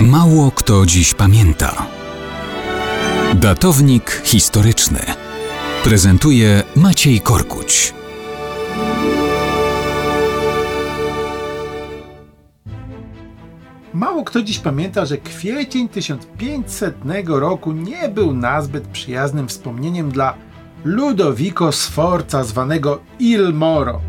Mało kto dziś pamięta. Datownik historyczny prezentuje Maciej Korkuć. Mało kto dziś pamięta, że kwiecień 1500 roku nie był nazbyt przyjaznym wspomnieniem dla Ludovico Sforza, zwanego Il Moro.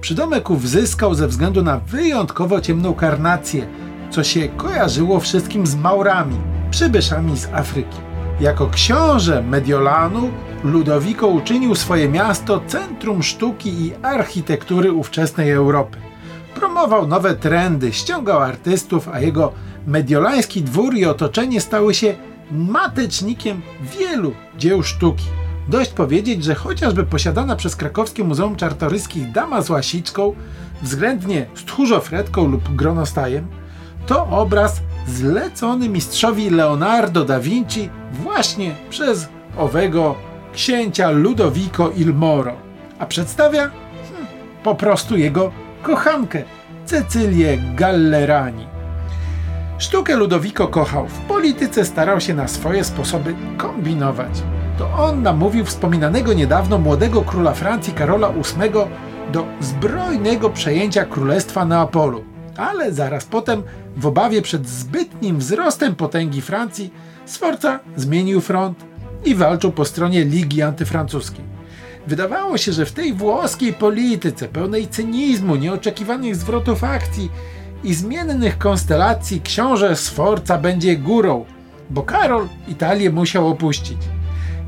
Przydomek ów zyskał ze względu na wyjątkowo ciemną karnację, co się kojarzyło wszystkim z Maurami, przybyszami z Afryki. Jako książę Mediolanu, Ludovico uczynił swoje miasto centrum sztuki i architektury ówczesnej Europy. Promował nowe trendy, ściągał artystów, a jego mediolański dwór i otoczenie stały się matecznikiem wielu dzieł sztuki. Dość powiedzieć, że chociażby posiadana przez krakowskie Muzeum Czartoryskich dama z łasiczką, względnie z tchórzofretką lub gronostajem, to obraz zlecony mistrzowi Leonardo da Vinci właśnie przez owego księcia Ludovico il Moro, a przedstawia hmm, po prostu jego kochankę Cecylię Gallerani. Sztukę Ludovico kochał, w polityce starał się na swoje sposoby kombinować. To on namówił wspominanego niedawno młodego króla Francji Karola VIII do zbrojnego przejęcia królestwa Neapolu. Ale zaraz potem, w obawie przed zbytnim wzrostem potęgi Francji, Sforza zmienił front i walczył po stronie Ligi Antyfrancuskiej. Wydawało się, że w tej włoskiej polityce pełnej cynizmu, nieoczekiwanych zwrotów akcji i zmiennych konstelacji książę Sforza będzie górą, bo Karol Italię musiał opuścić.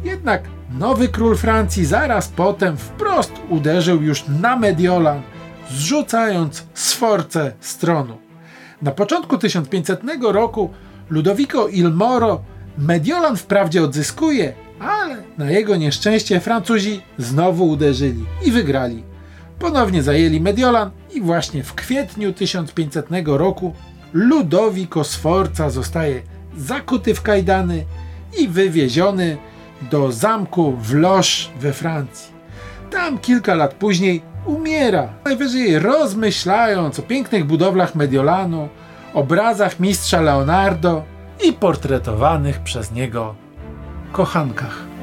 Jednak nowy król Francji zaraz potem wprost uderzył już na Mediolan, zrzucając Sforcę z tronu. Na początku 1500 roku Ludovico il Moro Mediolan wprawdzie odzyskuje, ale na jego nieszczęście Francuzi znowu uderzyli i wygrali. Ponownie zajęli Mediolan i właśnie w kwietniu 1500 roku Ludovico Sforza zostaje zakuty w kajdany i wywieziony do zamku w Loche we Francji. Tam kilka lat później umiera, najwyżej rozmyślając o pięknych budowlach Mediolanu, obrazach mistrza Leonardo i portretowanych przez niego kochankach.